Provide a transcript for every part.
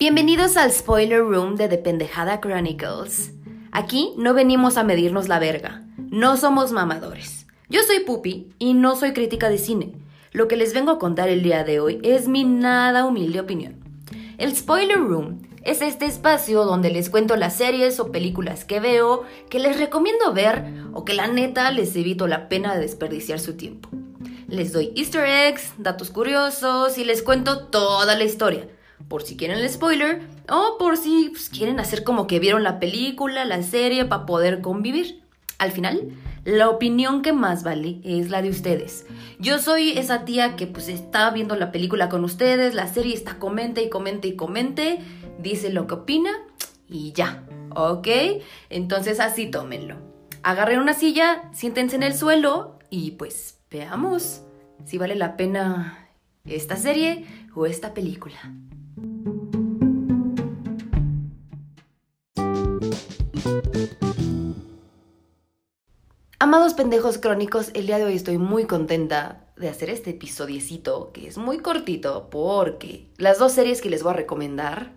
Bienvenidos al Spoiler Room de Dependejada Chronicles. Aquí no venimos a medirnos la verga, no somos mamadores. Yo soy Pupi y no soy crítica de cine. Lo que les vengo a contar el día de hoy es mi nada humilde opinión. El Spoiler Room es este espacio donde les cuento las series o películas que veo, que les recomiendo ver o que la neta les evito la pena de desperdiciar su tiempo. Les doy easter eggs, datos curiosos y les cuento toda la historia, por si quieren el spoiler o por si pues, quieren hacer como que vieron la película, la serie para poder convivir. Al final, la opinión que más vale es la de ustedes. Yo soy esa tía que pues está viendo la película con ustedes, la serie está comente y comente y comente, dice lo que opina y ya, ¿ok? Entonces así tómenlo. Agarren una silla, siéntense en el suelo y pues Veamos si vale la pena esta serie o esta película. Amados pendejos crónicos, el día de hoy estoy muy contenta de hacer este episodiecito que es muy cortito porque las dos series que les voy a recomendar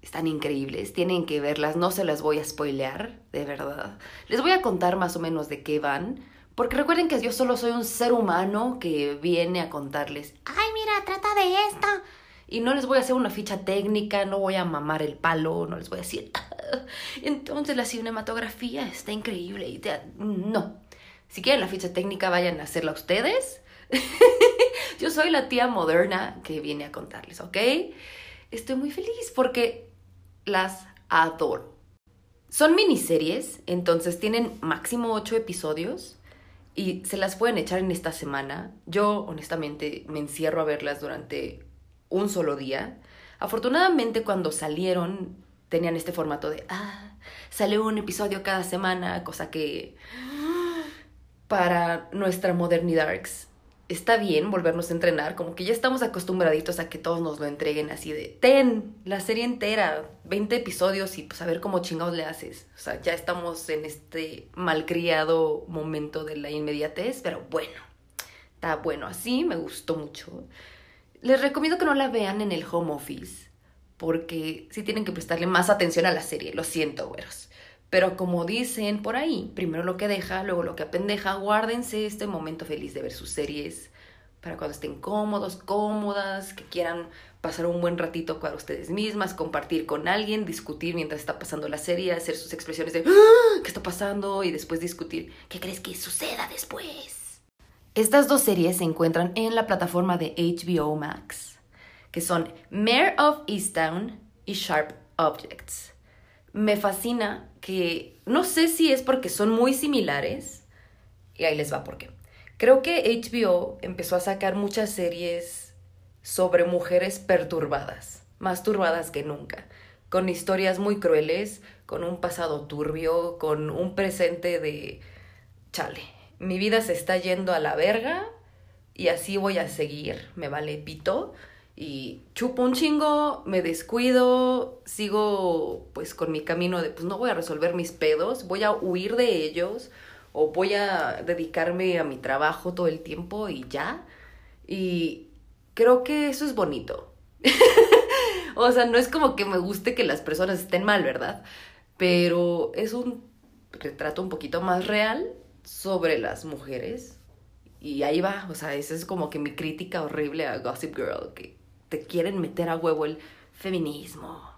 están increíbles, tienen que verlas, no se las voy a spoilear, de verdad. Les voy a contar más o menos de qué van, porque recuerden que yo solo soy un ser humano que viene a contarles, ay mira, trata de esta. Y no les voy a hacer una ficha técnica, no voy a mamar el palo, no les voy a decir, entonces la cinematografía está increíble. Y No. Si quieren la ficha técnica, vayan a hacerla ustedes. yo soy la tía moderna que viene a contarles, ¿ok? Estoy muy feliz porque las adoro. Son miniseries, entonces tienen máximo ocho episodios y se las pueden echar en esta semana. Yo honestamente me encierro a verlas durante un solo día. Afortunadamente cuando salieron tenían este formato de, ah, sale un episodio cada semana, cosa que para nuestra modernidad está bien volvernos a entrenar, como que ya estamos acostumbraditos a que todos nos lo entreguen así de, ten, la serie entera, 20 episodios y pues a ver cómo chingados le haces. O sea, ya estamos en este malcriado momento de la inmediatez, pero bueno, está bueno así, me gustó mucho. Les recomiendo que no la vean en el home office, porque sí tienen que prestarle más atención a la serie, lo siento, güeros. Pero como dicen por ahí, primero lo que deja, luego lo que apendeja, guárdense este momento feliz de ver sus series para cuando estén cómodos, cómodas, que quieran pasar un buen ratito para ustedes mismas, compartir con alguien, discutir mientras está pasando la serie, hacer sus expresiones de ¡Ah! ¿qué está pasando? y después discutir ¿qué crees que suceda después? Estas dos series se encuentran en la plataforma de HBO Max, que son Mayor of Easttown y Sharp Objects me fascina que no sé si es porque son muy similares, y ahí les va por qué. Creo que HBO empezó a sacar muchas series sobre mujeres perturbadas, más turbadas que nunca, con historias muy crueles, con un pasado turbio, con un presente de chale, mi vida se está yendo a la verga y así voy a seguir, me vale pito y chupo un chingo, me descuido, sigo pues con mi camino de pues no voy a resolver mis pedos, voy a huir de ellos o voy a dedicarme a mi trabajo todo el tiempo y ya. Y creo que eso es bonito. o sea, no es como que me guste que las personas estén mal, ¿verdad? Pero es un retrato un poquito más real sobre las mujeres. Y ahí va, o sea, esa es como que mi crítica horrible a Gossip Girl, que te quieren meter a huevo el feminismo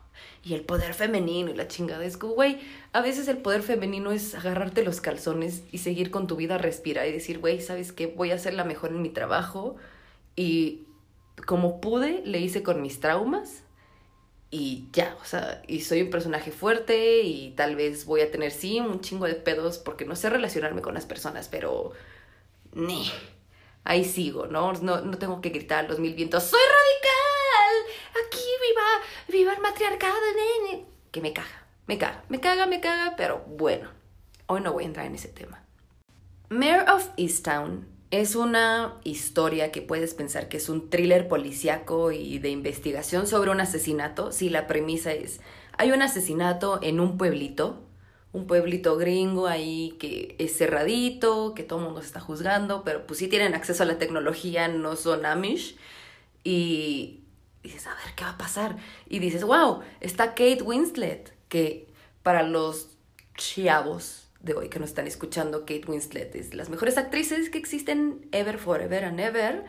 y el poder femenino y la chingada. Es como, güey, a veces el poder femenino es agarrarte los calzones y seguir con tu vida, respirar y decir, güey, ¿sabes qué? Voy a ser la mejor en mi trabajo y como pude, le hice con mis traumas y ya, o sea, y soy un personaje fuerte y tal vez voy a tener, sí, un chingo de pedos porque no sé relacionarme con las personas, pero... Ni ahí sigo, ¿no? ¿no? No tengo que gritar los mil vientos, ¡soy radical! Aquí viva, viva el matriarcado, nene. Que me caga, me caga, me caga, me caga, pero bueno, hoy no voy a entrar en ese tema. Mayor of Easttown es una historia que puedes pensar que es un thriller policíaco y de investigación sobre un asesinato. Si la premisa es, hay un asesinato en un pueblito, un pueblito gringo ahí que es cerradito, que todo el mundo se está juzgando, pero pues sí tienen acceso a la tecnología, no son Amish. Y dices, a ver, ¿qué va a pasar? Y dices, wow, está Kate Winslet, que para los chavos de hoy que nos están escuchando, Kate Winslet es las mejores actrices que existen ever, forever and ever.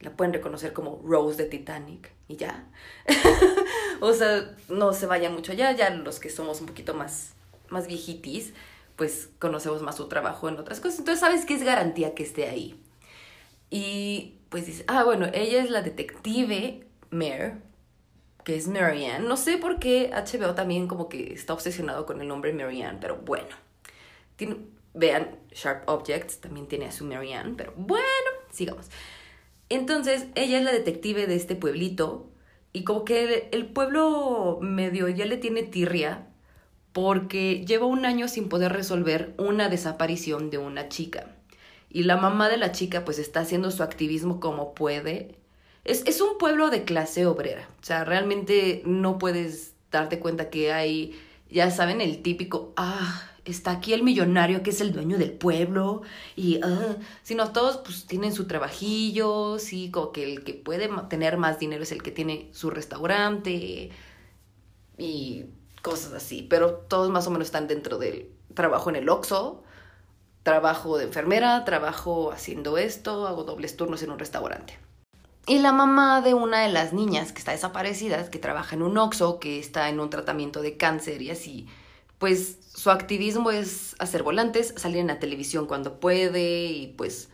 La pueden reconocer como Rose de Titanic y ya. o sea, no se vaya mucho allá, ya los que somos un poquito más, más viejitis, pues conocemos más su trabajo en otras cosas. Entonces sabes que es garantía que esté ahí. Y pues dice, ah, bueno, ella es la detective Mare, que es Marianne. No sé por qué HBO también como que está obsesionado con el nombre Marianne, pero bueno. vean, Sharp Objects también tiene a su Marianne, pero bueno, sigamos. Entonces, ella es la detective de este pueblito y como que el, pueblo medio ya le tiene tirria porque lleva un año sin poder resolver una desaparición de una chica. Y la mamá de la chica pues está haciendo su activismo como puede. Es, es un pueblo de clase obrera. O sea, realmente no puedes darte cuenta que hay, ya saben, el típico, ah, está aquí el millonario que es el dueño del pueblo y uh, sino todos pues tienen su trabajillo, sí, como que el que puede tener más dinero es el que tiene su restaurante y cosas así, pero todos más o menos están dentro del trabajo en el Oxxo, trabajo de enfermera, trabajo haciendo esto, hago dobles turnos en un restaurante. Y la mamá de una de las niñas que está desaparecida, que trabaja en un Oxxo, que está en un tratamiento de cáncer y así, pues su activismo es hacer volantes, salir en la televisión cuando puede y pues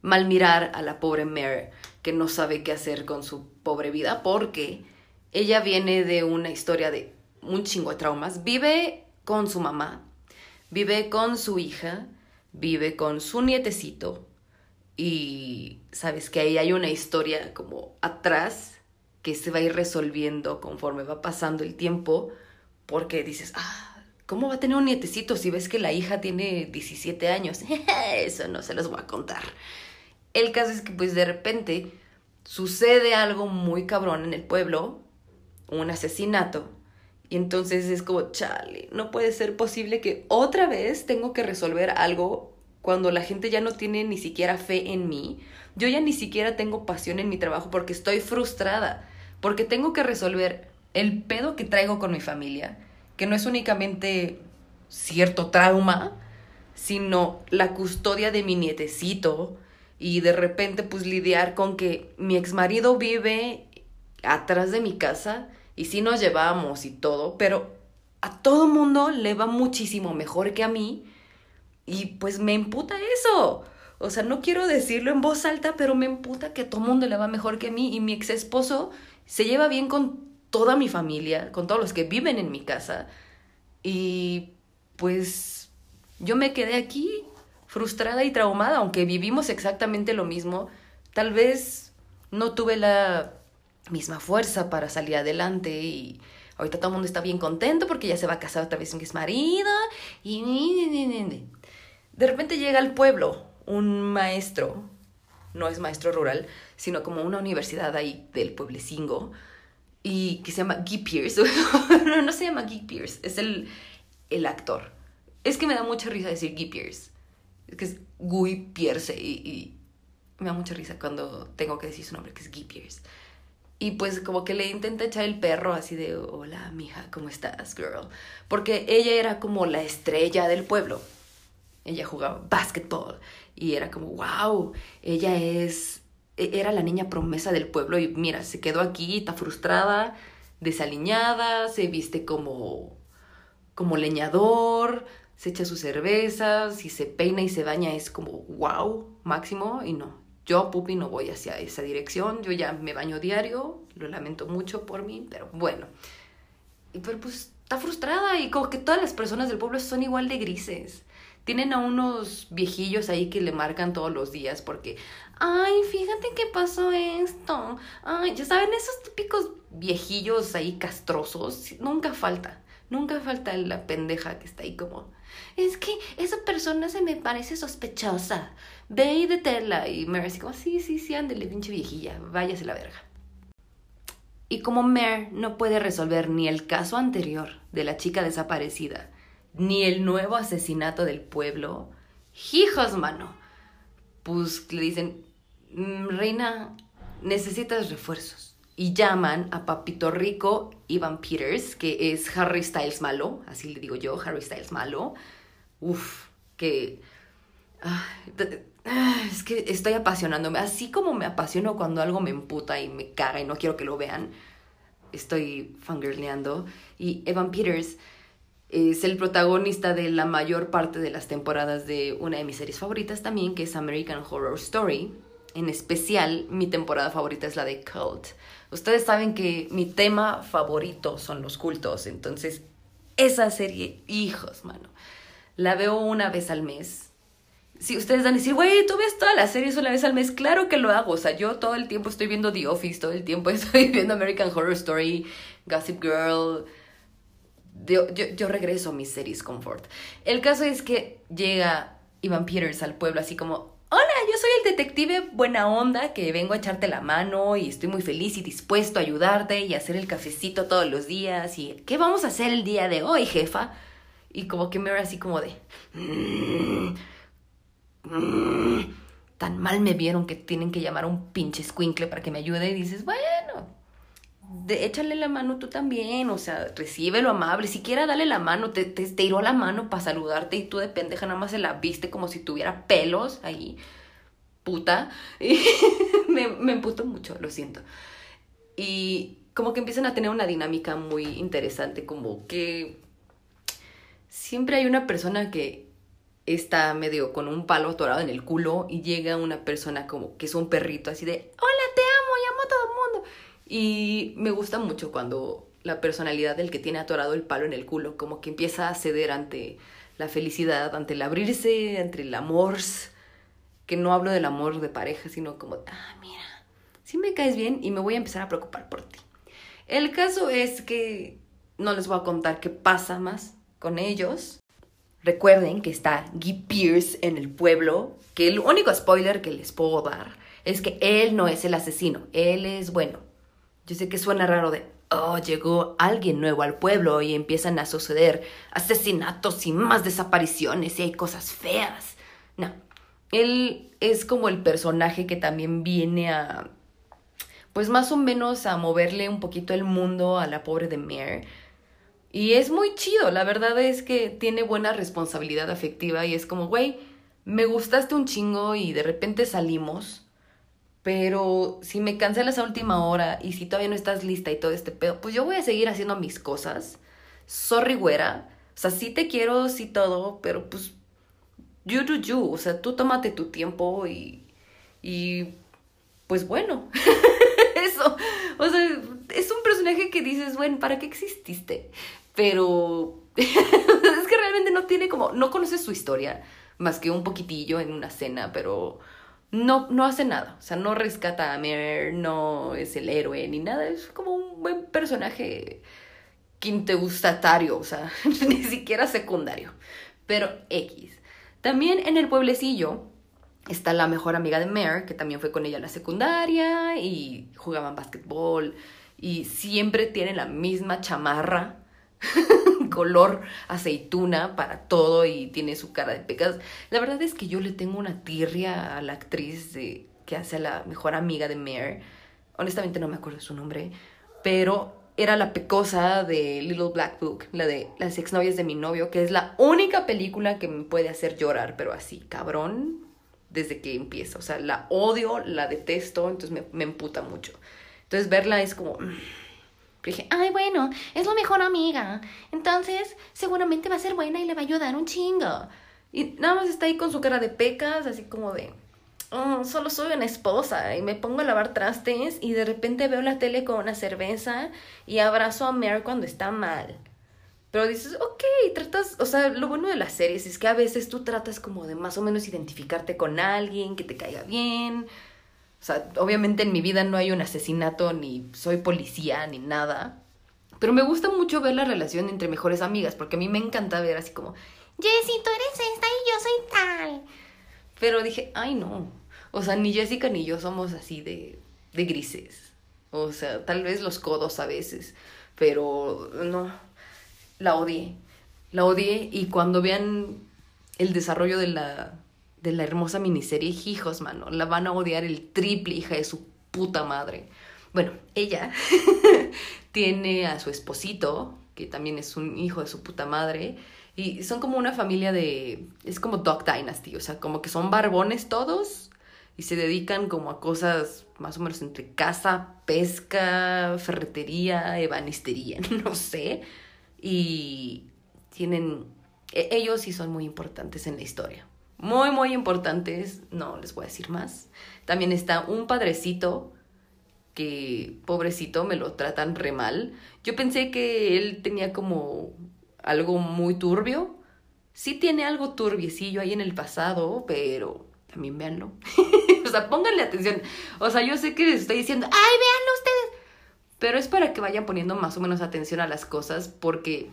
mal mirar a la pobre Mare que no sabe qué hacer con su pobre vida porque ella viene de una historia de un chingo de traumas. Vive con su mamá, vive con su hija, vive con su nietecito y sabes que ahí hay una historia como atrás que se va a ir resolviendo conforme va pasando el tiempo porque dices, ah, ¿Cómo va a tener un nietecito si ves que la hija tiene 17 años? Eso no se los voy a contar. El caso es que pues de repente sucede algo muy cabrón en el pueblo, un asesinato, y entonces es como, chale, no puede ser posible que otra vez tengo que resolver algo cuando la gente ya no tiene ni siquiera fe en mí. Yo ya ni siquiera tengo pasión en mi trabajo porque estoy frustrada, porque tengo que resolver el pedo que traigo con mi familia que no es únicamente cierto trauma, sino la custodia de mi nietecito y de repente pues lidiar con que mi exmarido vive atrás de mi casa y sí nos llevamos y todo, pero a todo mundo le va muchísimo mejor que a mí y pues me emputa eso. O sea, no quiero decirlo en voz alta, pero me emputa que a todo mundo le va mejor que a mí y mi ex esposo se lleva bien con toda mi familia, con todos los que viven en mi casa. Y pues yo me quedé aquí frustrada y traumada, aunque vivimos exactamente lo mismo. Tal vez no tuve la misma fuerza para salir adelante y ahorita todo el mundo está bien contento porque ya se va a casar otra vez con mi marido y de repente llega al pueblo un maestro, no es maestro rural, sino como una universidad ahí del pueblecingo, y que se llama Guy Pierce. no, se llama Guy Pierce, es el, el actor. Es que me da mucha risa decir Guy Pierce. Es que es Guy Pierce y, y, me da mucha risa cuando tengo que decir su nombre, que es Guy Pierce. Y pues como que le intenta echar el perro así de, hola, mija, ¿cómo estás, girl? Porque ella era como la estrella del pueblo. Ella jugaba basketball y era como, wow, ella es e, era la niña promesa del pueblo y mira, se quedó aquí, está frustrada, desaliñada, se viste como, como leñador, se echa sus cervezas, si se peina y se baña es como wow, máximo, y no. Yo, Pupi, no voy hacia esa dirección, yo ya me baño diario, lo lamento mucho por mí, pero bueno. Y pero pues está frustrada y como que todas las personas del pueblo son igual de grises. Tienen a unos viejillos ahí que le marcan todos los días porque, ay, fíjate que pasó esto. Ay, ya saben, esos típicos viejillos ahí castrosos, nunca falta. Nunca falta la pendeja que está ahí como, es que esa persona se me parece sospechosa. Ve y deténla. Y Mare así como, sí, sí, sí, ándele, pinche viejilla, váyase la verga. Y como Mare no puede resolver ni el caso anterior de la chica desaparecida, ni el nuevo asesinato del pueblo. Hijos, mano. Pues le dicen, mm, reina, necesitas refuerzos. y llaman a Papito Rico Ivan Peters, que es Harry Styles malo, así le digo yo, Harry Styles malo. Uf, que... es que estoy apasionándome, así como me apasiono cuando algo me emputa y me caga y no quiero que lo vean, estoy fangirleando. Y Evan Peters es el protagonista de la mayor parte de las temporadas de una de mis series favoritas también, que es American Horror Story. En especial, mi temporada favorita es la de Cult. Ustedes saben que mi tema favorito son los cultos, entonces esa serie, hijos, mano, la veo una vez al mes. Si ustedes van a decir, güey, tú ves todas las series una vez al mes, claro que lo hago. O sea, yo todo el tiempo estoy viendo The Office, todo el tiempo estoy viendo American Horror Story, Gossip Girl, yo, yo, regreso a mis series confort. El caso es que llega Ivan Peters al pueblo así como, hola, yo soy el detective buena onda que vengo a echarte la mano y estoy muy feliz y dispuesto a ayudarte y hacer el cafecito todos los días y ¿qué vamos a hacer el día de hoy, jefa? Y como que me era así como de... Mm, mm, tan mal me vieron que tienen que llamar a un pinche squinkle para que me ayude y dices, bueno, de, échale la mano tú también, o sea, recibe lo amable, siquiera dale la mano, te, te tiró la mano para saludarte y tú de pendeja nada más se la viste como si tuviera pelos ahí, puta, y me, me mucho, lo siento. Y como que empiezan a tener una dinámica muy interesante, como que siempre hay una persona que está medio con un palo atorado en el culo y llega una persona como que es un perrito así de, hola, te amo, llamo a todo el mundo y me gusta mucho cuando la personalidad del que tiene atorado el palo en el culo, como que empieza a ceder ante la felicidad, ante el abrirse, ante el amor, que no hablo del amor de pareja, sino como, ah, mira, sí me caes bien y me voy a empezar a preocupar por ti. El caso es que no les voy a contar qué pasa más con ellos. Recuerden que está Guy Pierce en el pueblo, que el único spoiler que les puedo dar es que él no es el asesino, él es bueno. Yo sé que suena raro de, oh, llegó alguien nuevo al pueblo y empiezan a suceder asesinatos y más desapariciones y hay cosas feas. No, él es como el personaje que también viene a, pues más o menos a moverle un poquito el mundo a la pobre de Mare. Y es muy chido, la verdad es que tiene buena responsabilidad afectiva y es como, güey, me gustaste un chingo y de repente salimos pero si me cancelas a última hora y si todavía no estás lista y todo este pedo, pues yo voy a seguir haciendo mis cosas. Sorry, güera. O sea, sí te quiero, sí todo, pero pues you do you. O sea, tú tómate tu tiempo y. Y. Pues bueno. Eso. O sea, es un personaje que dices, bueno, ¿para qué exististe? Pero. es que realmente no tiene como. No conoces su historia. Más que un poquitillo en una cena, pero no, no hace nada. O sea, no rescata a Mer, no es el héroe ni nada. Es como un buen personaje quintegustatario, o sea, ni siquiera secundario. Pero X. También en el pueblecillo está la mejor amiga de Mer, que también fue con ella a la secundaria y jugaban básquetbol y siempre tiene la misma chamarra color aceituna para todo y tiene su cara de pecas. La verdad es que yo le tengo una tirria a la actriz de, que hace a la mejor amiga de Mare. Honestamente no me acuerdo su nombre, pero era la pecosa de Little Black Book, la de las exnovias de mi novio, que es la única película que me puede hacer llorar, pero así, cabrón, desde que empieza. O sea, la odio, la detesto, entonces me, me emputa mucho. Entonces verla es como... Mm, dije, ay, bueno, es la mejor amiga. Entonces, seguramente va a ser buena y le va a ayudar un chingo. Y nada más está ahí con su cara de pecas, así como de, oh, solo soy una esposa. Y me pongo a lavar trastes y de repente veo la tele con una cerveza y abrazo a Mare cuando está mal. Pero dices, ok, tratas, o sea, lo bueno de las series es que a veces tú tratas como de más o menos identificarte con alguien, que te caiga bien, o sea, obviamente en mi vida no hay un asesinato, ni soy policía, ni nada. Pero me gusta mucho ver la relación entre mejores amigas, porque a mí me encanta ver así como, Jessie, tú eres esta y yo soy tal. Pero dije, ay no. O sea, ni Jessica ni yo somos así de, de grises. O sea, tal vez los codos a veces. Pero no. La odié. La odié y cuando vean el desarrollo de la de la hermosa miniserie, hijos, mano, la van a odiar el triple, hija de su puta madre. Bueno, ella tiene a su esposito, que también es un hijo de su puta madre, y son como una familia de... es como Dog Dynasty, o sea, como que son barbones todos y se dedican como a cosas más o menos entre casa, pesca, ferretería, ebanistería, no sé. Y tienen... e- Ellos sí son muy importantes en la historia. Muy, muy importantes. No les voy a decir más. También está un padrecito que, pobrecito, me lo tratan re mal. Yo pensé que él tenía como algo muy turbio. Sí tiene algo turbiecillo ahí en el pasado, pero también véanlo. o sea, pónganle atención. O sea, yo sé que les estoy diciendo, ¡ay, véanlo ustedes! Pero es para que vayan poniendo más o menos atención a las cosas, porque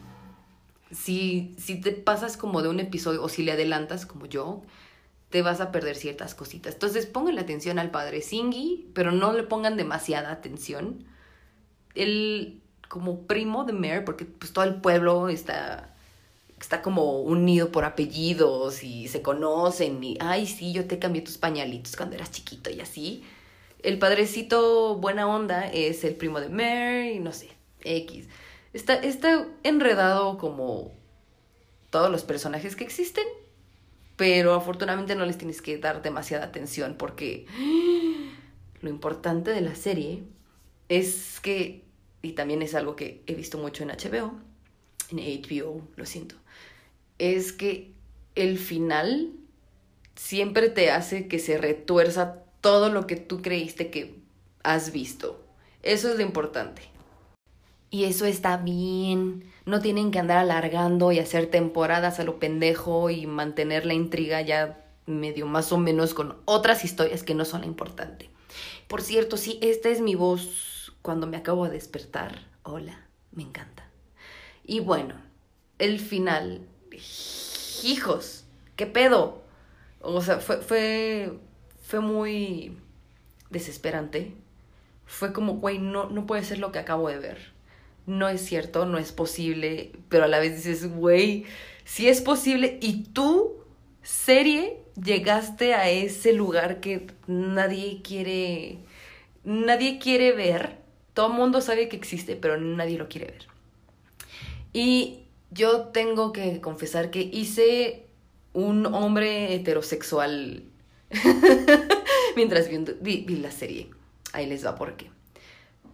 si, si te pasas como de un episodio o si le adelantas como yo, te vas a perder ciertas cositas. Entonces pónganle atención al padre Singy, pero no le pongan demasiada atención. Él, como primo de Mare, porque pues todo el pueblo está, está como unido por apellidos y se conocen y, ay, sí, yo te cambié tus pañalitos cuando eras chiquito y así. El padrecito buena onda es el primo de Mare y no sé, X. Está, está enredado como todos los personajes que existen, pero afortunadamente no les tienes que dar demasiada atención porque lo importante de la serie es que, y también es algo que he visto mucho en HBO, en HBO, lo siento, es que el final siempre te hace que se retuerza todo lo que tú creíste que has visto. Eso es lo importante. Y eso está bien. No tienen que andar alargando y hacer temporadas a lo pendejo y mantener la intriga ya medio más o menos con otras historias que no son la importante. Por cierto, sí, esta es mi voz cuando me acabo de despertar. Hola, me encanta. Y bueno, el final. Hijos, ¿qué pedo? O sea, fue, fue, fue muy desesperante. Fue como, güey, no, no puede ser lo que acabo de ver no es cierto, no es posible, pero a la vez dices, güey, sí es posible y tú, serie, llegaste a ese lugar que nadie quiere, nadie quiere ver, todo el mundo sabe que existe, pero nadie lo quiere ver. Y yo tengo que confesar que hice un hombre heterosexual mientras vi, vi, vi la serie. Ahí les va por qué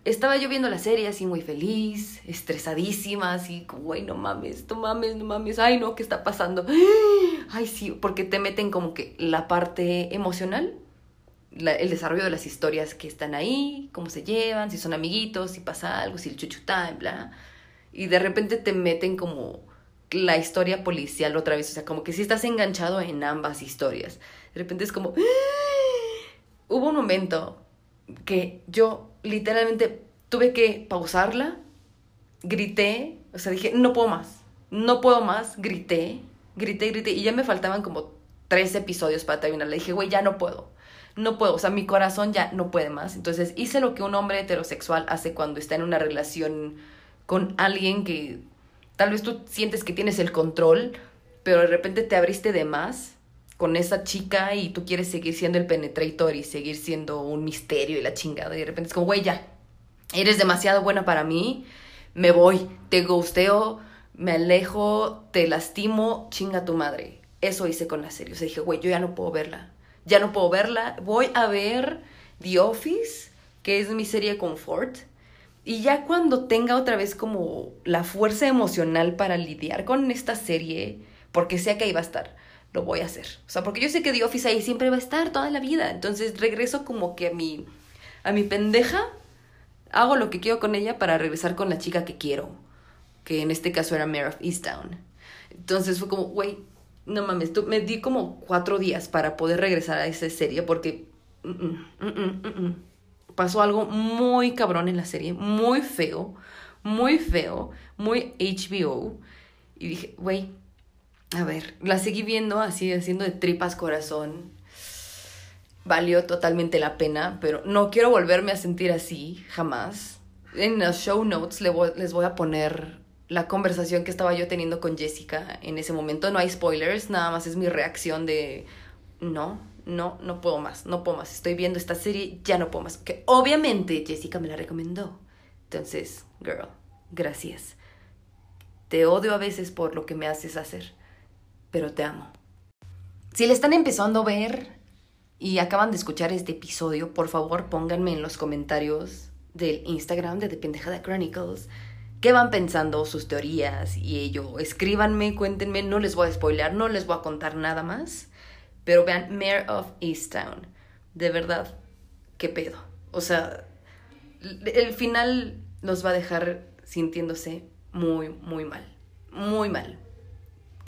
estaba yo viendo la serie así muy feliz, estresadísima, así como, güey, no mames, no mames, no mames, ay no, ¿qué está pasando? Ay sí, porque te meten como que la parte emocional, la, el desarrollo de las historias que están ahí, cómo se llevan, si son amiguitos, si pasa algo, si el chuchutá, bla. Y de repente te meten como la historia policial otra vez, o sea, como que si estás enganchado en ambas historias. De repente es como... Hubo un momento que yo literalmente tuve que pausarla, grité, o sea, dije, no puedo más, no puedo más, grité, grité, grité, y ya me faltaban como tres episodios para terminar. Le dije, güey, ya no puedo, no puedo, o sea, mi corazón ya no puede más. Entonces hice lo que un hombre heterosexual hace cuando está en una relación con alguien que tal vez tú sientes que tienes el control, pero de repente te abriste de más con esa chica y tú quieres seguir siendo el penetrator y seguir siendo un misterio y la chingada. Y de repente es como, güey, ya, eres demasiado buena para mí, me voy, te gusteo, me alejo, te lastimo, chinga tu madre. Eso hice con la serie. O sea, dije, güey, yo ya no puedo verla. Ya no puedo verla. Voy a ver The Office, que es mi serie confort. Y ya cuando tenga otra vez como la fuerza emocional para lidiar con esta serie, porque sé que ahí va a estar lo voy a hacer. O sea, porque yo sé que The Office ahí siempre va a estar toda la vida. Entonces regreso como que a mi, a mi pendeja, hago lo que quiero con ella para regresar con la chica que quiero. Que en este caso era Mayor of Easttown. Entonces fue como, güey, no mames, tú, me di como cuatro días para poder regresar a esa serie porque mm -mm, mm pasó algo muy cabrón en la serie, muy feo, muy feo, muy HBO. Y dije, güey, a ver, la seguí viendo así, haciendo de tripas corazón. Valió totalmente la pena, pero no quiero volverme a sentir así, jamás. En los show notes les voy a poner la conversación que estaba yo teniendo con Jessica en ese momento. No hay spoilers, nada más es mi reacción de, no, no, no puedo más, no puedo más. Estoy viendo esta serie, ya no puedo más. Que obviamente Jessica me la recomendó. Entonces, girl, gracias. Te odio a veces por lo que me haces hacer, pero te amo. Si le están empezando a ver y acaban de escuchar este episodio, por favor pónganme en los comentarios del Instagram de The Pendejada Chronicles qué van pensando, sus teorías y ello. Escríbanme, cuéntenme, no les voy a spoilear, no les voy a contar nada más. Pero vean, Mayor of Easttown. De verdad, qué pedo. O sea, el final nos va a dejar sintiéndose muy, muy mal. Muy mal.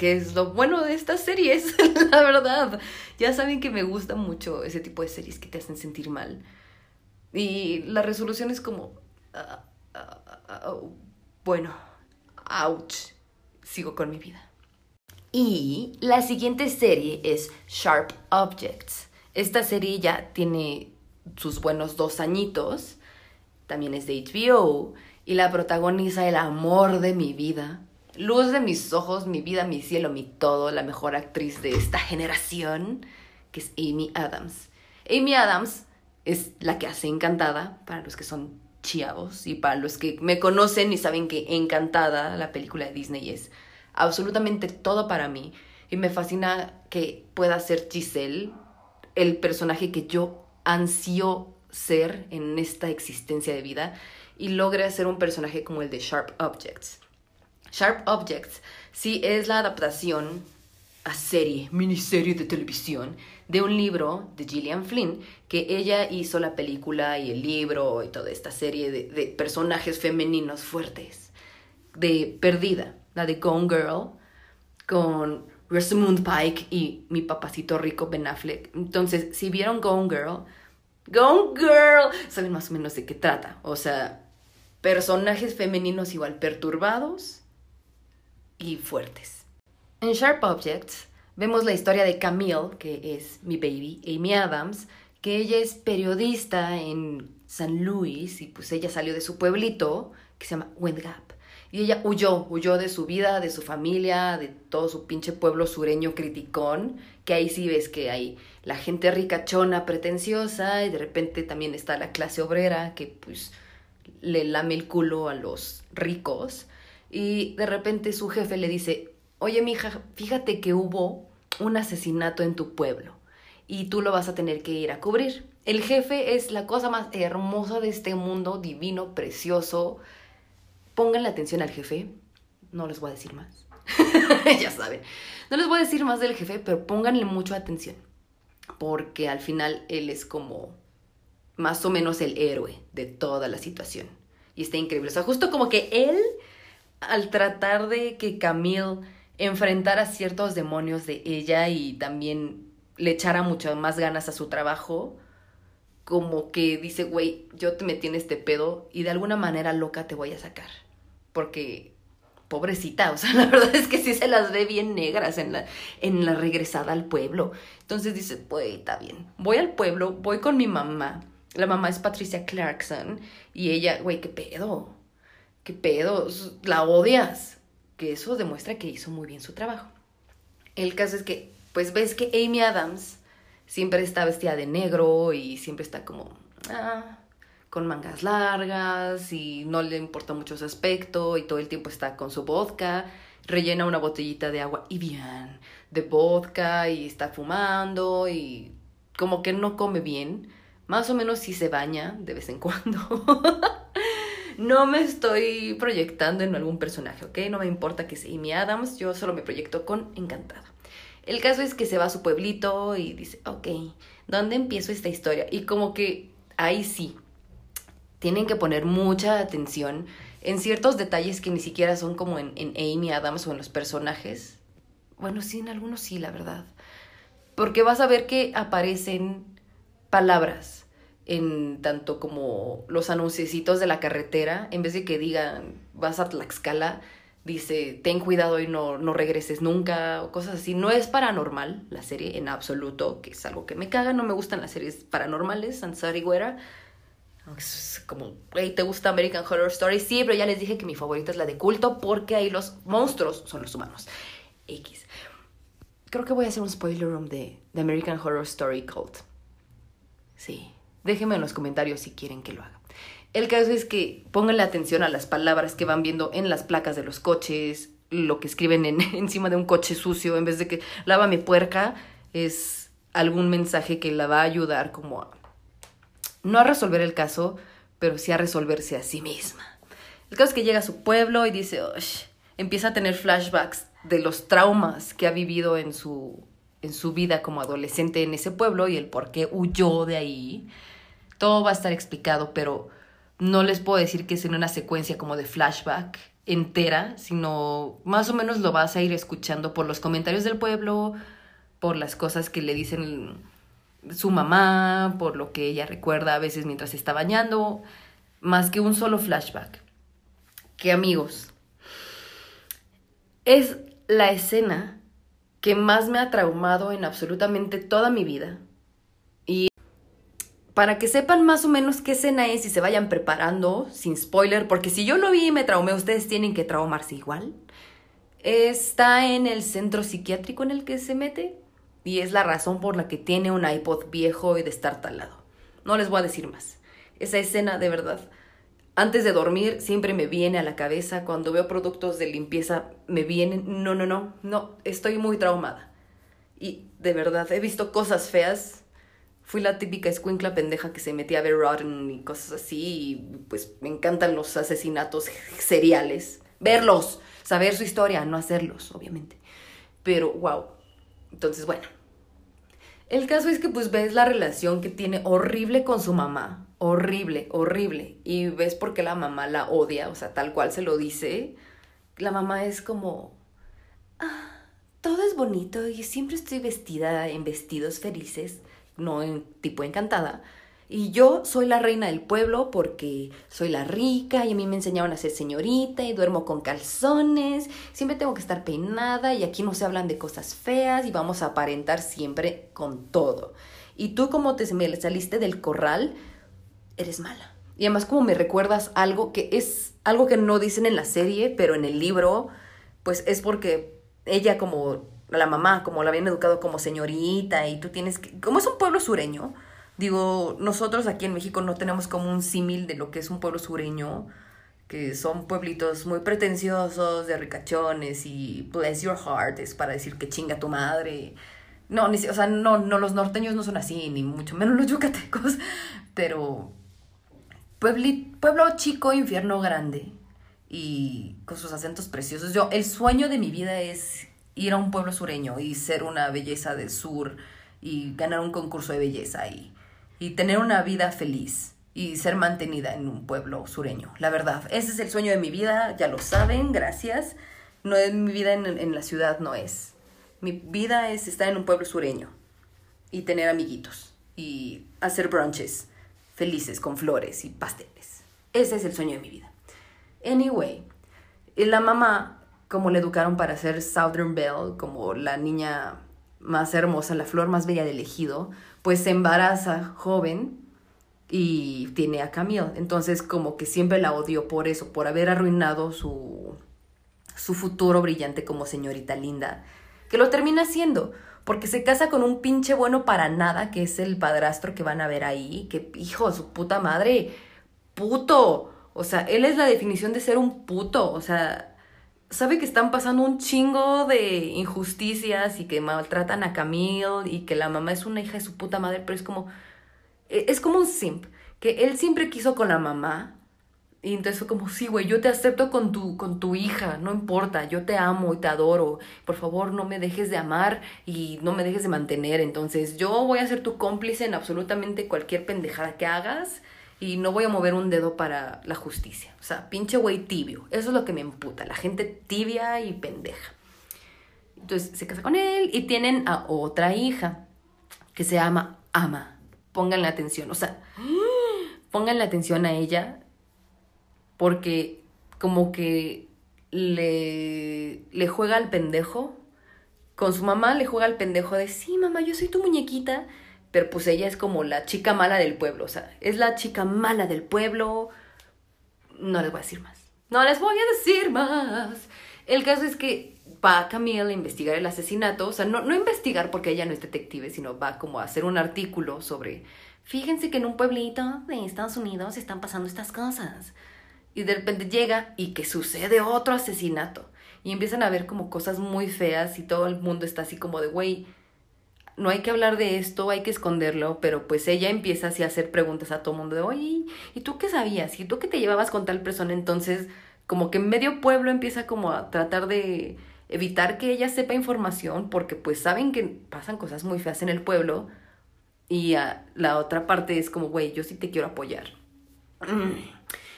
Que es lo bueno de estas series, la verdad. Ya saben que me gusta mucho ese tipo de series que te hacen sentir mal. Y la resolución es como... Ah, ah, ah, bueno, ouch. Sigo con mi vida. Y la siguiente serie es Sharp Objects. Esta serie ya tiene sus buenos dos añitos. También es de HBO. Y la protagoniza el amor de mi vida. Luz de mis ojos, mi vida, mi cielo, mi todo. La mejor actriz de esta generación. Que es Amy Adams. Amy Adams es la que hace Encantada. Para los que son chiavos. Y para los que me conocen y saben que Encantada, la película de Disney, es absolutamente todo para mí. Y me fascina que pueda ser Giselle el personaje que yo ansío ser en esta existencia de vida y logre hacer un personaje como el de Sharp Objects. Sharp Objects sí es la adaptación a serie, miniserie de televisión de un libro de Gillian Flynn, que ella hizo la película y el libro y toda esta serie de, personajes femeninos fuertes, de Perdida, la de Gone Girl, con Rosamund Pike y mi papacito rico Ben Affleck. Entonces, si vieron Gone Girl, Gone Girl, saben más o menos de qué trata. O sea, personajes femeninos igual perturbados fuertes. En Sharp Objects vemos la historia de Camille, que es mi baby, Amy Adams, que ella es periodista en San Luis y pues ella salió de su pueblito que se llama Wind Gap y ella huyó, huyó de su vida, de su familia, de todo su pinche pueblo sureño criticón, que ahí sí ves que hay la gente ricachona, pretenciosa, y de repente también está la clase obrera que pues le lame el culo a los ricos. Y de repente su jefe le dice, oye mija, fíjate que hubo un asesinato en tu pueblo y tú lo vas a tener que ir a cubrir. El jefe es la cosa más hermosa de este mundo, divino, precioso, Pongan la atención al jefe. No les voy a decir más. ya saben. No les voy a decir más del jefe, pero pónganle mucha atención. Porque al final él es como más o menos el héroe de toda la situación. Y está increíble. O sea, justo como que él, al tratar de que Camille enfrentara ciertos demonios de ella y también le echara muchas más ganas a su trabajo, como que dice, güey, yo te metí en este pedo y de alguna manera loca te voy a sacar porque pobrecita, o sea, la verdad es que sí se las ve bien negras en la, en la regresada al pueblo. Entonces dice, pues está bien, voy al pueblo, voy con mi mamá. La mamá es Patricia Clarkson y ella, güey, qué pedo, qué pedo, la odias. Que eso demuestra que hizo muy bien su trabajo. El caso es que, pues ves que Amy Adams siempre está vestida de negro y siempre está como, ah, con mangas largas y no le importa mucho su aspecto y todo el tiempo está con su vodka, rellena una botellita de agua y bien, de vodka y está fumando y como que no come bien, más o menos sí se baña de vez en cuando. no me estoy proyectando en algún personaje, ¿ok? No me importa que sea Amy Adams, yo solo me proyecto con Encantada. El caso es que se va a su pueblito y dice, ok, ¿dónde empiezo esta historia? Y como que ahí sí, tienen que poner mucha atención en ciertos detalles que ni siquiera son como en, Amy Adams o en los personajes. Bueno, sí, en algunos sí, la verdad. Porque vas a ver que aparecen palabras en tanto como los anunciecitos de la carretera, en vez de que digan vas a Tlaxcala, dice ten cuidado y no, no regreses nunca o cosas así. No es paranormal la serie en absoluto, que es algo que me caga, no me gustan las series paranormales, Sansari Güera es como, hey, ¿te gusta American Horror Story? Sí, pero ya les dije que mi favorita es la de culto porque ahí los monstruos son los humanos. X. creo que voy a hacer un spoiler room de, de American Horror Story Cult. Sí, déjenme en los comentarios si quieren que lo haga. El caso es que pónganle atención a las palabras que van viendo en las placas de los coches, lo que escriben en, encima de un coche sucio, en vez de que lava mi puerca, es algún mensaje que la va a ayudar como a, no a resolver el caso, pero sí a resolverse a sí misma. El caso es que llega a su pueblo y dice, empieza a tener flashbacks de los traumas que ha vivido en su, en su vida como adolescente en ese pueblo y el por qué huyó de ahí. Todo va a estar explicado, pero no les puedo decir que es en una secuencia como de flashback entera, sino más o menos lo vas a ir escuchando por los comentarios del pueblo, por las cosas que le dicen su mamá, por lo que ella recuerda a veces mientras está bañando, más que un solo flashback. Que amigos, es la escena que más me ha traumado en absolutamente toda mi vida. Para que sepan más o menos qué escena es y se vayan preparando, sin spoiler, porque si yo lo vi y me traumé, ustedes tienen que traumarse igual. Está en el centro psiquiátrico en el que se mete y es la razón por la que tiene un iPod viejo y de estar talado. No les voy a decir más. Esa escena, de verdad, antes de dormir siempre me viene a la cabeza, cuando veo productos de limpieza me vienen, no, no, no, no, estoy muy traumada. Y de verdad, he visto cosas feas. Fui la típica escuincla pendeja que se metía a ver Rotten y cosas así, y pues me encantan los asesinatos seriales. Verlos, saber su historia, no hacerlos, obviamente. Pero, wow. Entonces, bueno. El caso es que pues ves la relación que tiene horrible con su mamá horrible, horrible. Y ves por qué la mamá la odia, o sea, tal cual se lo dice. La mamá es como, ah, todo es bonito y siempre estoy vestida en vestidos felices, no en tipo encantada. Y yo soy la reina del pueblo porque soy la rica y a mí me enseñaron a ser señorita y duermo con calzones, siempre tengo que estar peinada y aquí no se hablan de cosas feas y vamos a aparentar siempre con todo. Y tú como te saliste del corral, eres mala. Y además como me recuerdas algo que es algo que no dicen en la serie, pero en el libro, pues es porque ella como la mamá, como la habían educado como señorita y tú tienes que, como es un pueblo sureño, digo, nosotros aquí en México no tenemos como un símil de lo que es un pueblo sureño, que son pueblitos muy pretenciosos, de ricachones y bless your heart, es para decir que chinga tu madre. No, ni, o sea, no, no, los norteños no son así, ni mucho menos los yucatecos, pero pueblo chico, infierno grande. Y con sus acentos preciosos. Yo, el sueño de mi vida es ir a un pueblo sureño y ser una belleza del sur y ganar un concurso de belleza y, y tener una vida feliz y ser mantenida en un pueblo sureño. La verdad, ese es el sueño de mi vida, ya lo saben, gracias. No es mi vida en, en la ciudad, no es. Mi vida es estar en un pueblo sureño y tener amiguitos y hacer brunches felices con flores y pasteles. Ese es el sueño de mi vida. Anyway, la mamá, como le educaron para ser Southern Belle, como la niña más hermosa, la flor más bella del ejido, pues se embaraza joven y tiene a Camille. Entonces como que siempre la odió por eso, por haber arruinado su, su futuro brillante como señorita linda, que lo termina haciendo porque se casa con un pinche bueno para nada, que es el padrastro que van a ver ahí, que hijo de su puta madre, puto. O sea, él es la definición de ser un puto. O sea, sabe que están pasando un chingo de injusticias y que maltratan a Camille y que la mamá es una hija de su puta madre, pero es como, e, es como un simp, que él siempre quiso con la mamá, y entonces fue como, sí, güey, yo te acepto con tu, con tu hija, no importa, yo te amo y te adoro. Por favor, no me dejes de amar y no me dejes de mantener. Entonces, yo voy a ser tu cómplice en absolutamente cualquier pendejada que hagas y no voy a mover un dedo para la justicia. O sea, pinche güey tibio. Eso es lo que me emputa, la gente tibia y pendeja. Entonces, se casa con él y tienen a otra hija que se llama Ama. Pónganle atención, o sea, pónganle atención a ella porque como que le, le juega al pendejo. Con su mamá le juega al pendejo de, sí, mamá, yo soy tu muñequita. Pero pues ella es como la chica mala del pueblo. O sea, es la chica mala del pueblo. No les voy a decir más. No les voy a decir más. El caso es que va Camille a investigar el asesinato, o sea, no, no investigar porque ella no es detective, sino va como a hacer un artículo sobre, fíjense que en un pueblito de Estados Unidos están pasando estas cosas. Y de repente llega y que sucede otro asesinato. Y empiezan a ver como cosas muy feas y todo el mundo está así como de, güey, no hay que hablar de esto, hay que esconderlo, pero pues ella empieza así a hacer preguntas a todo mundo de, oye, ¿y tú qué sabías? ¿Y tú qué te llevabas con tal persona? Entonces, como que medio pueblo empieza como a tratar de evitar que ella sepa información porque pues saben que pasan cosas muy feas en el pueblo y la otra parte es como, güey, yo sí te quiero apoyar.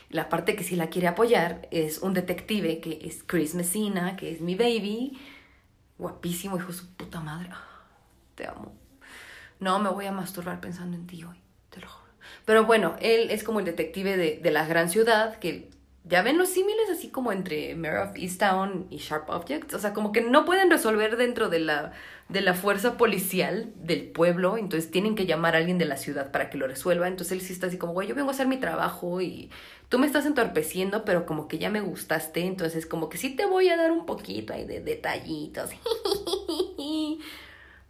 La parte que sí la quiere apoyar es un detective que es Chris Messina, que es mi baby, guapísimo, hijo de su puta madre. Te amo. No me voy a masturbar pensando en ti hoy, te lo juro. Pero bueno, él es como el detective de, de la gran ciudad que ya ven los símiles así como entre Mayor of Easttown y Sharp Objects. O sea, como que no pueden resolver dentro de la, de la fuerza policial del pueblo. Entonces tienen que llamar a alguien de la ciudad para que lo resuelva. Entonces él sí está así como, güey, yo vengo a hacer mi trabajo y tú me estás entorpeciendo, pero como que ya me gustaste. Entonces como que sí te voy a dar un poquito ahí de detallitos.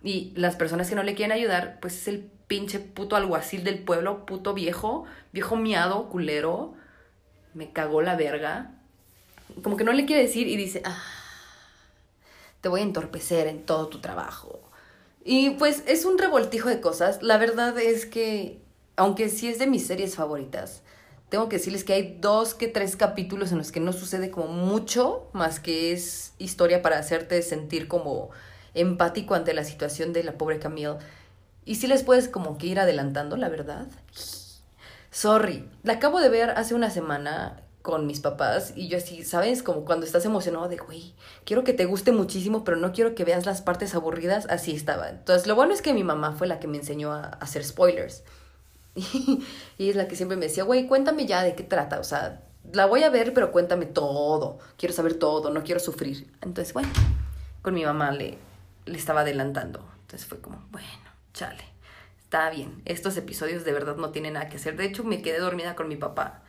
y las personas que no le quieren ayudar, pues es el pinche puto alguacil del pueblo, puto viejo, viejo miado, culero me cagó la verga. Como que no le quiere decir y dice, ah, te voy a entorpecer en todo tu trabajo. Y pues es un revoltijo de cosas. La verdad es que, aunque sí es de mis series favoritas, tengo que decirles que hay dos que tres capítulos en los que no sucede como mucho, más que es historia para hacerte sentir como empático ante la situación de la pobre Camille. Y sí les puedes como que ir adelantando, la verdad. Sorry, la acabo de ver hace una semana con mis papás y yo así, ¿sabes? Como cuando estás emocionado de, güey, quiero que te guste muchísimo, pero no quiero que veas las partes aburridas, así estaba. Entonces, lo bueno es que mi mamá fue la que me enseñó a, hacer spoilers. y es la que siempre me decía, güey, cuéntame ya de qué trata, o sea, la voy a ver, pero cuéntame todo, quiero saber todo, no quiero sufrir. Entonces, bueno, con mi mamá le, le estaba adelantando. Entonces fue como, bueno, chale está bien, estos episodios de verdad no tienen nada que hacer. De hecho, me quedé dormida con mi papá.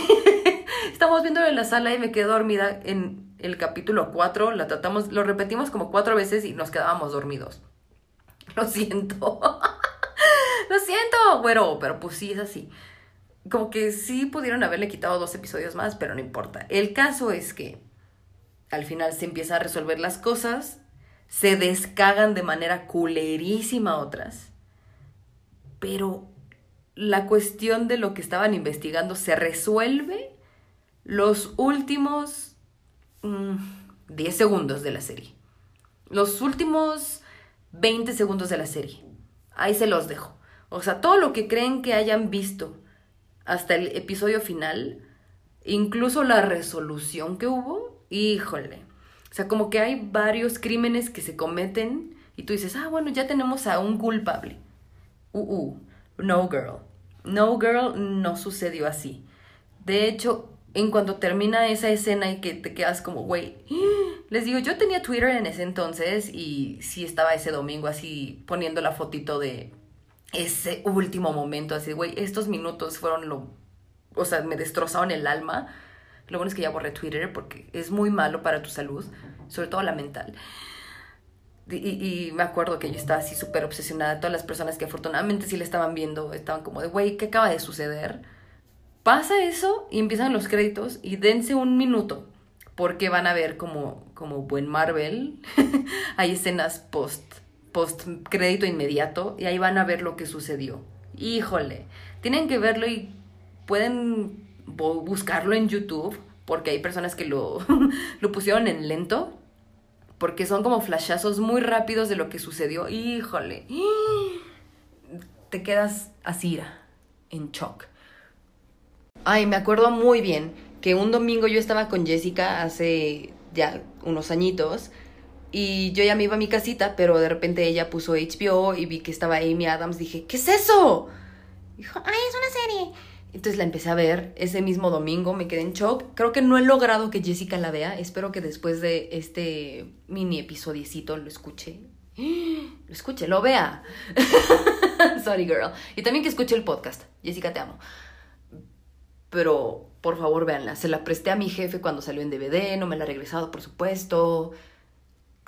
Estamos viéndolo en la sala y me quedé dormida en el capítulo 4. La tratamos, lo repetimos como cuatro veces y nos quedábamos dormidos. Lo siento. lo siento, bueno, pero pues sí es así. Como que sí pudieron haberle quitado dos episodios más, pero no importa. El caso es que al final se empieza a resolver las cosas, se descagan de manera culerísima otras pero la cuestión de lo que estaban investigando se resuelve los últimos 10 mm, segundos de la serie. Los últimos 20 segundos de la serie. Ahí se los dejo. O sea, todo lo que creen que hayan visto hasta el episodio final, incluso la resolución que hubo, híjole. O sea, como que hay varios crímenes que se cometen y tú dices, ah, bueno, ya tenemos a un culpable uh, uh, no girl. No girl no sucedió así. De hecho, en cuanto termina esa escena y que te quedas como, güey, les digo, yo tenía Twitter en ese entonces y sí estaba ese domingo así poniendo la fotito de ese último momento, así, güey, estos minutos fueron lo, o sea, me destrozaron el alma. Lo bueno es que ya borré Twitter porque es muy malo para tu salud, sobre todo la mental. Y, me acuerdo que yo estaba así súper obsesionada. Todas las personas que afortunadamente sí le estaban viendo estaban como de, güey, ¿qué acaba de suceder? Pasa eso y empiezan los créditos y dense un minuto porque van a ver como, como buen Marvel. Hay escenas post, post crédito inmediato y ahí van a ver lo que sucedió. Híjole, tienen que verlo y pueden buscarlo en YouTube porque hay personas que lo, lo pusieron en lento porque son como flashazos muy rápidos de lo que sucedió. Híjole, te quedas así, en shock. Ay, me acuerdo muy bien que un domingo yo estaba con Jessica hace ya unos añitos y yo ya me iba a mi casita, pero de repente ella puso HBO y vi que estaba Amy Adams. Dije, ¿qué es eso? Dijo, ay, es una serie. Entonces la empecé a ver ese mismo domingo, me quedé en shock. Creo que no he logrado que Jessica la vea. Espero que después de este mini episodiecito lo escuche. Lo escuche, lo vea. Sorry, girl. Y también que escuche el podcast. Jessica, te amo. pero por favor véanla. Se la presté a mi jefe cuando salió en DVD, no me la ha regresado, por supuesto.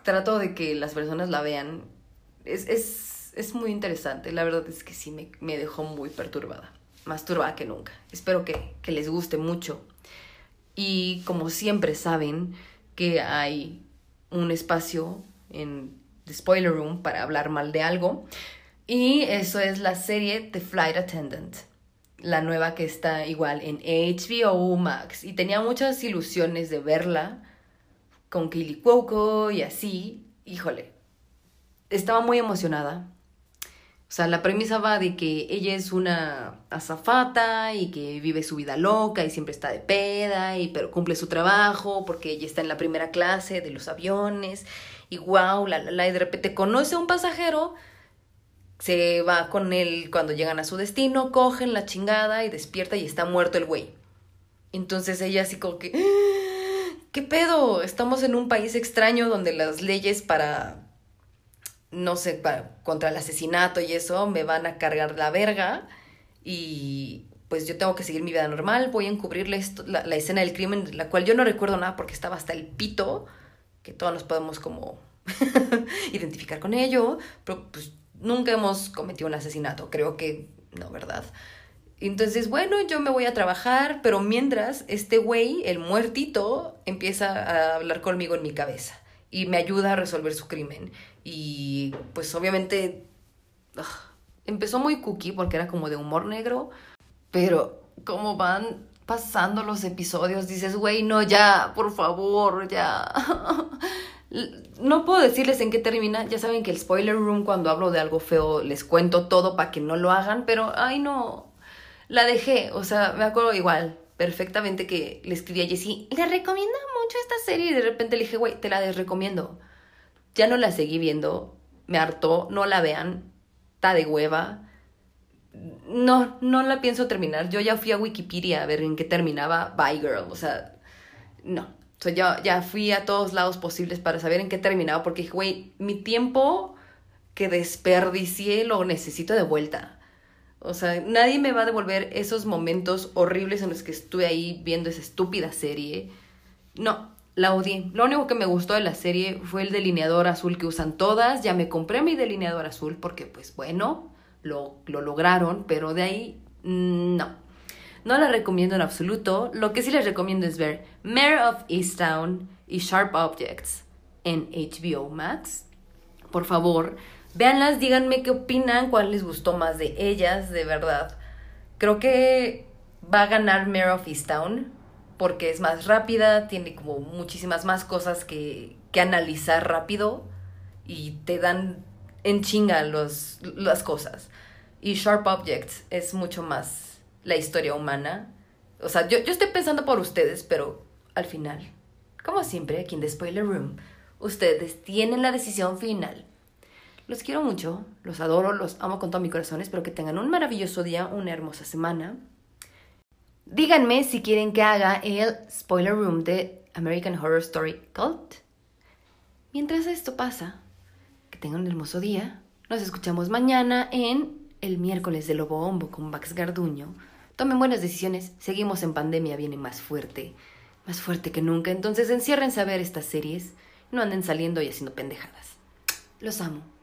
Trato de que las personas la vean. Es, es, es muy interesante, la verdad es que sí me, me dejó muy perturbada, más turbada que nunca. Espero que, que les guste mucho. Y como siempre saben que hay un espacio en The Spoiler Room para hablar mal de algo. Y eso es la serie The Flight Attendant, la nueva que está igual en HBO Max. Y tenía muchas ilusiones de verla con Kaylee Cuoco y así. Híjole, estaba muy emocionada. O sea, la premisa va de que ella es una azafata y que vive su vida loca y siempre está de peda, y, pero cumple su trabajo porque ella está en la primera clase de los aviones y wow, la, la, y de repente conoce a un pasajero, se va con él cuando llegan a su destino, cogen la chingada y despierta y está muerto el güey. Entonces ella así como que, ah, ¿qué pedo? Estamos en un país extraño donde las leyes para no sé, para, contra el asesinato y eso, me van a cargar la verga y pues yo tengo que seguir mi vida normal, voy a encubrirle esto, la, la, escena del crimen, la cual yo no recuerdo nada porque estaba hasta el pito, que todos nos podemos como identificar con ello, pero pues nunca hemos cometido un asesinato, creo que no, ¿verdad? Entonces, bueno, yo me voy a trabajar, pero mientras este güey, el muertito, empieza a hablar conmigo en mi cabeza y me ayuda a resolver su crimen. Y pues obviamente ugh, empezó muy cookie porque era como de humor negro, pero como van pasando los episodios, dices, güey, no, ya, por favor, ya. no puedo decirles en qué termina, ya saben que el spoiler room cuando hablo de algo feo les cuento todo para que no lo hagan, pero ay no, la dejé, o sea, me acuerdo igual, perfectamente que le escribí a Jessie, le recomiendo mucho esta serie y de repente le dije, güey, te la desrecomiendo. Ya no la seguí viendo, me hartó, no la vean, está de hueva. No, no la pienso terminar. Yo ya fui a Wikipedia a ver en qué terminaba Bye Girl, o sea, no. O sea, ya, ya fui a todos lados posibles para saber en qué terminaba porque dije, güey, mi tiempo que desperdicié lo necesito de vuelta. O sea, nadie me va a devolver esos momentos horribles en los que estuve ahí viendo esa estúpida serie. No, la odié. Lo único que me gustó de la serie fue el delineador azul que usan todas. Ya me compré mi delineador azul porque, pues bueno, lo, lo lograron, pero de ahí no. No la recomiendo en absoluto. Lo que sí les recomiendo es ver Mayor of Easttown y Sharp Objects en HBO Max. Por favor, Véanlas, díganme qué opinan, cuál les gustó más de ellas, de verdad. Creo que va a ganar Mare of Easttown porque es más rápida, tiene como muchísimas más cosas que, que analizar rápido y te dan en chinga los, las cosas. Y Sharp Objects es mucho más la historia humana. O sea, yo, yo estoy pensando por ustedes, pero al final, como siempre, aquí en The Spoiler Room, ustedes tienen la decisión final. Los quiero mucho, los adoro, los amo con todo mi corazón. Espero que tengan un maravilloso día, una hermosa semana. Díganme si quieren que haga el spoiler room de American Horror Story Cult. Mientras esto pasa, que tengan un hermoso día. Nos escuchamos mañana en el miércoles de Lobo Hombo con Max Garduño. Tomen buenas decisiones. Seguimos en pandemia, viene más fuerte, más fuerte que nunca. Entonces enciérrense a ver estas series. No anden saliendo y haciendo pendejadas. Los amo.